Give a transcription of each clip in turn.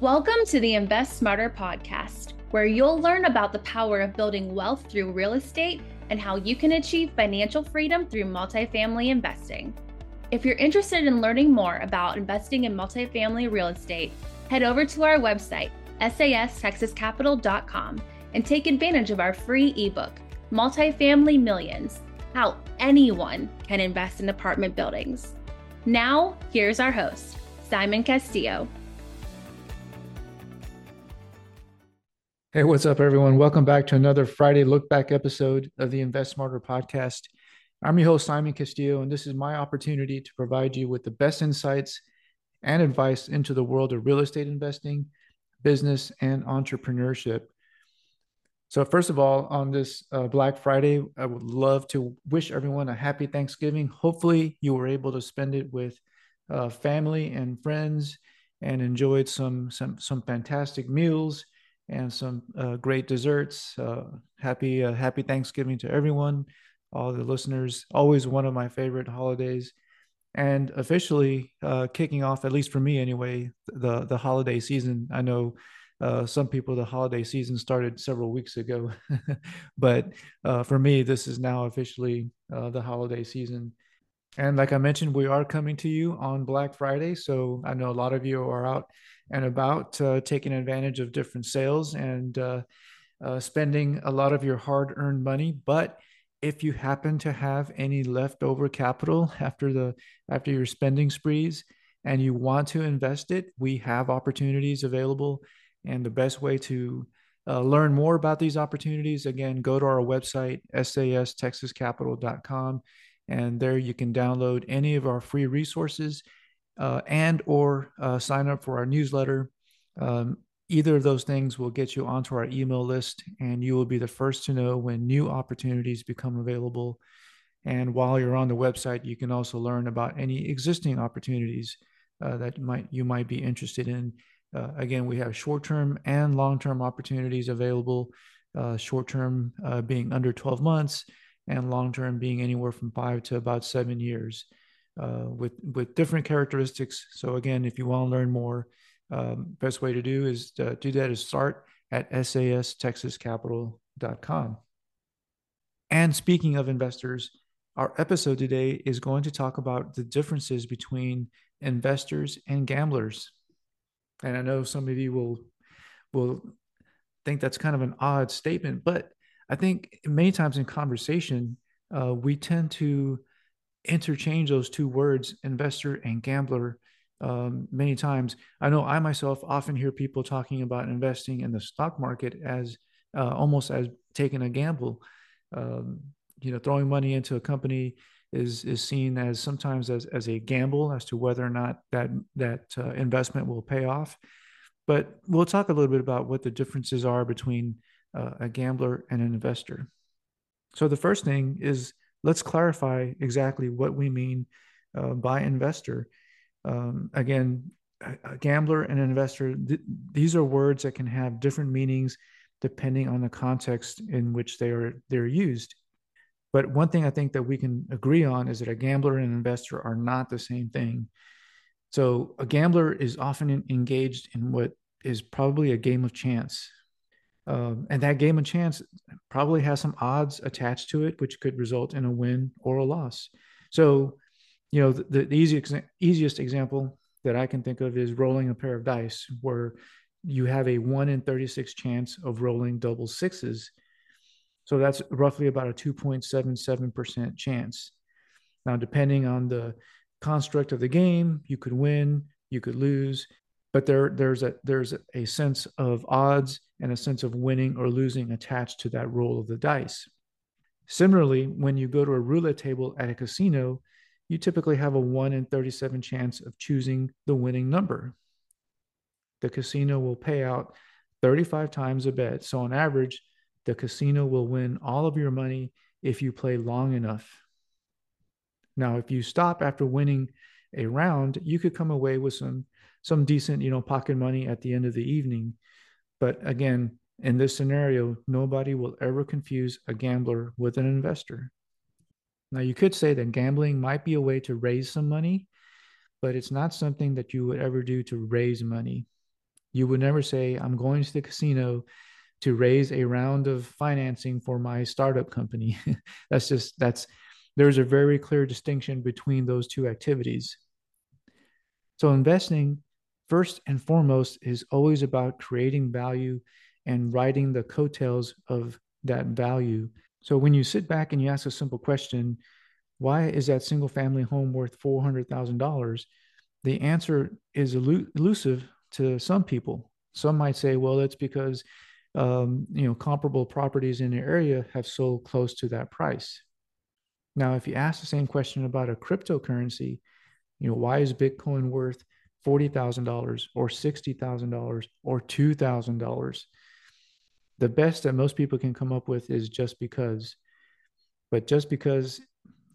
Welcome to the Invest Smarter podcast, where you'll learn about the power of building wealth through real estate and how you can achieve financial freedom through multifamily investing. If you're interested in learning more about investing in multifamily real estate, head over to our website, sastexascapital.com, and take advantage of our free ebook, Multifamily Millions How Anyone Can Invest in Apartment Buildings. Now, here's our host, Simon Castillo. Hey, what's up, everyone? Welcome back to another Friday Look Back episode of the Invest Smarter podcast. I'm your host, Simon Castillo, and this is my opportunity to provide you with the best insights and advice into the world of real estate investing, business, and entrepreneurship. So, first of all, on this uh, Black Friday, I would love to wish everyone a happy Thanksgiving. Hopefully, you were able to spend it with uh, family and friends and enjoyed some some some fantastic meals and some uh, great desserts. Uh, happy uh, Happy Thanksgiving to everyone, all the listeners. Always one of my favorite holidays, and officially uh, kicking off, at least for me anyway, the the holiday season. I know. Uh, some people, the holiday season started several weeks ago, but uh, for me, this is now officially the holiday season. And like I mentioned, we are coming to you on Black Friday. So I know a lot of you are out and about uh, taking advantage of different sales and uh, uh, spending a lot of your hard earned money. But if you happen to have any leftover capital after the after your spending sprees and you want to invest it, we have opportunities available. And the best way to uh, learn more about these opportunities, again, go to our website, sastexascapital.com, and there you can download any of our free resources uh, and or uh, sign up for our newsletter. Um, either of those things will get you onto our email list, and you will be the first to know when new opportunities become available. And while you're on the website, you can also learn about any existing opportunities uh, that might you might be interested in. Uh, again, we have short-term and long-term opportunities available. Uh, short-term uh, being under 12 months, and long-term being anywhere from five to about seven years uh, with with different characteristics. So again, if you want to learn more, um, best way to do is to do that is start at sastexascapital.com. And speaking of investors, our episode today is going to talk about the differences between investors and gamblers. And I know some of you will will think that's kind of an odd statement, but I think many times in conversation, uh, we tend to interchange those two words, investor and gambler, um, many times. I know I myself often hear people talking about investing in the stock market as uh, almost as taking a gamble. Um, you know, throwing money into a company is is seen as sometimes as as a gamble as to whether or not that that uh, investment will pay off. But we'll talk a little bit about what the differences are between uh, a gambler and an investor. So the first thing is let's clarify exactly what we mean uh, by investor. Um, again, a, gambler and an investor, th- these are words that can have different meanings depending on the context in which they are they're used. But one thing I think that we can agree on is that a gambler and an investor are not the same thing. So a gambler is often engaged in what is probably a game of chance. Um, and that game of chance probably has some odds attached to it, which could result in a win or a loss. So, you know, the, the easiest, easiest example that I can think of is rolling a pair of dice, where you have a one in 36 chance of rolling double sixes. So that's roughly about a 2.77% chance. Now, depending on the construct of the game, you could win, you could lose, but there there's a there's a sense of odds and a sense of winning or losing attached to that roll of the dice. Similarly, when you go to a roulette table at a casino, you typically have a 1 in 37 chance of choosing the winning number. The casino will pay out 35 times a bet. So, on average, the casino will win all of your money if you play long enough. Now, if you stop after winning a round, you could come away with some some decent, you know, pocket money at the end of the evening. But again, in this scenario, nobody will ever confuse a gambler with an investor. Now, you could say that gambling might be a way to raise some money, but it's not something that you would ever do to raise money. You would never say, I'm going to the casino to raise a round of financing for my startup company. that's just, that's, there's a very clear distinction between those two activities. So, investing, first and foremost, is always about creating value and riding the coattails of that value. So, when you sit back and you ask a simple question, why is that single family home worth $400,000? The answer is elusive to some people. Some might say, well, it's because um, you know comparable properties in the area have sold close to that price. Now, if you ask the same question about a cryptocurrency, you know, why is Bitcoin worth $40,000 or $60,000 or $2,000? The best that most people can come up with is just because. But just because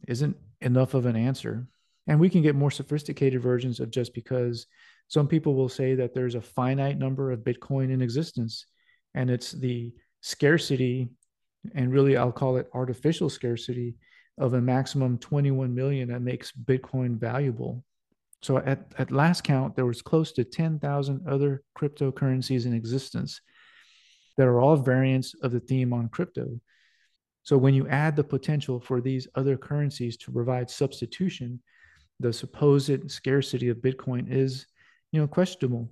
isn't enough of an answer. And we can get more sophisticated versions of just because. Some people will say that there's a finite number of Bitcoin in existence, and it's the scarcity, and really I'll call it artificial scarcity of a maximum 21 million that makes Bitcoin valuable. So at, at last count, there was close to 10,000 other cryptocurrencies in existence that are all variants of the theme on crypto. So when you add the potential for these other currencies to provide substitution, the supposed scarcity of Bitcoin is, you know, questionable.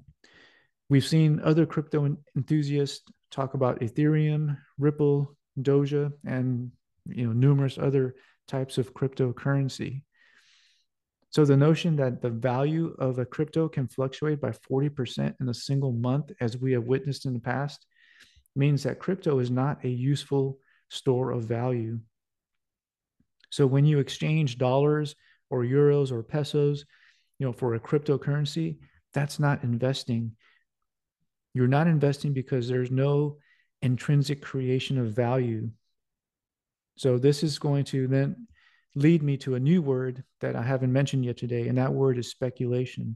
We've seen other crypto enthusiasts talk about Ethereum, Ripple, Doja, and you know numerous other types of cryptocurrency. So the notion that the value of a crypto can fluctuate by 40% in a single month, as we have witnessed in the past, means that crypto is not a useful store of value. So when you exchange dollars or euros or pesos, you know, for a cryptocurrency, that's not investing. You're not investing because there's no intrinsic creation of value. So this is going to then lead me to a new word that I haven't mentioned yet today, and that word is speculation.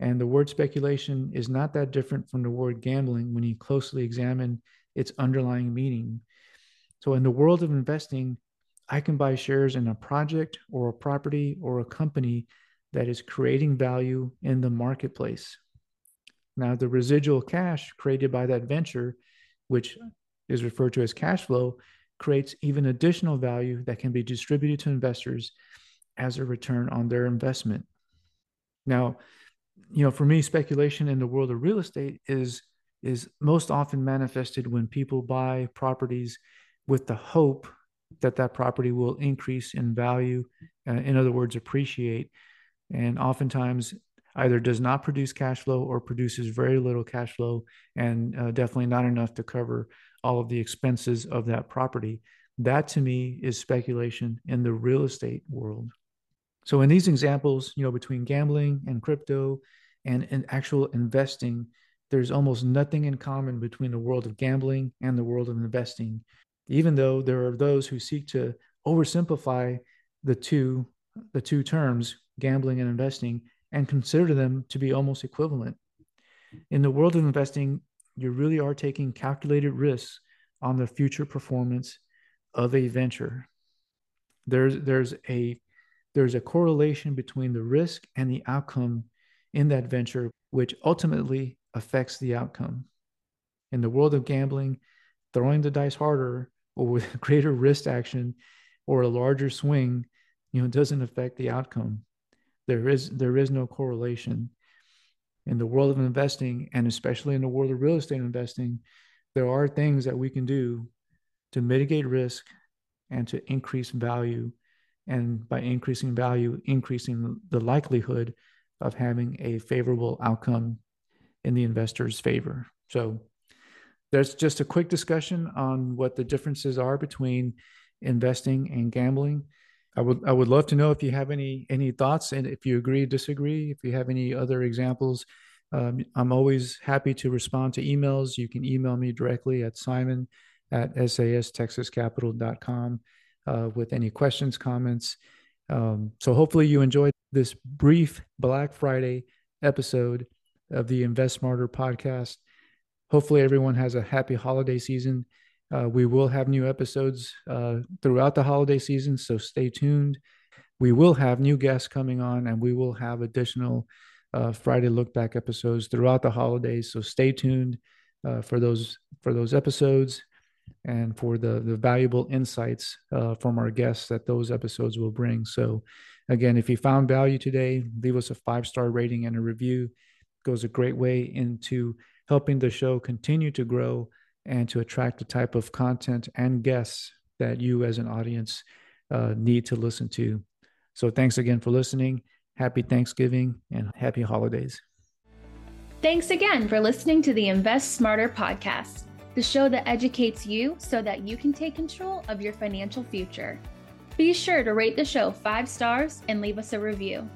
And the word speculation is not that different from the word gambling when you closely examine its underlying meaning. So, in the world of investing, I can buy shares in a project or a property or a company that is creating value in the marketplace. Now, the residual cash created by that venture, which is referred to as cash flow, creates even additional value that can be distributed to investors as a return on their investment. Now, you know, for me, speculation in the world of real estate is is most often manifested when people buy properties with the hope that that property will increase in value, uh, in other words, appreciate. And oftentimes, either does not produce cash flow or produces very little cash flow and uh, definitely not enough to cover all of the expenses of that property. That to me is speculation in the real estate world. So in these examples, you know, between gambling and crypto and, and actual investing, there's almost nothing in common between the world of gambling and the world of investing even though there are those who seek to oversimplify the two the two terms gambling and investing and consider them to be almost equivalent in the world of investing you really are taking calculated risks on the future performance of a venture there's there's a there's a correlation between the risk and the outcome in that venture which ultimately affects the outcome in the world of gambling throwing the dice harder or with greater risk action or a larger swing, you know, doesn't affect the outcome. There is there is no correlation. In the world of investing, and especially in the world of real estate investing, there are things that we can do to mitigate risk and to increase value. And by increasing value, increasing the likelihood of having a favorable outcome in the investor's favor. So there's just a quick discussion on what the differences are between investing and gambling. I would I would love to know if you have any any thoughts and if you agree disagree. If you have any other examples, um, I'm always happy to respond to emails. You can email me directly at Simon at sastexascapital.com uh, with any questions, comments. Um, so hopefully you enjoyed this brief Black Friday episode of the Invest Smarter podcast hopefully everyone has a happy holiday season. Uh, we will have new episodes uh, throughout the holiday season, so stay tuned. We will have new guests coming on, and we will have additional uh, Friday look back episodes throughout the holidays. So stay tuned uh, for those for those episodes and for the the valuable insights uh, from our guests that those episodes will bring. So again, if you found value today, leave us a five star rating and a review. It goes a great way into helping the show continue to grow and to attract the type of content and guests that you as an audience uh, need to listen to. So thanks again for listening. Happy Thanksgiving and happy holidays. Thanks again for listening to the Invest Smarter podcast, the show that educates you so that you can take control of your financial future. Be sure to rate the show five stars and leave us a review.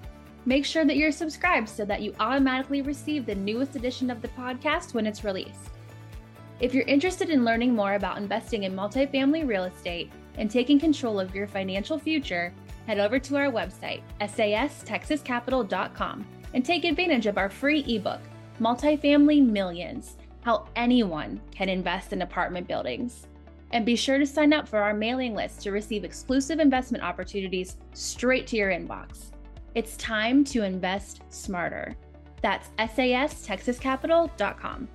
Make sure that you're subscribed so that you automatically receive the newest edition of the podcast when it's released. If you're interested in learning more about investing in multifamily real estate and taking control of your financial future, head over to our website, sastexascapital.com, and take advantage of our free ebook, Multifamily Millions How Anyone Can Invest in Apartment Buildings. And be sure to sign up for our mailing list to receive exclusive investment opportunities straight to your inbox. It's time to invest smarter. That's sastexascapital.com.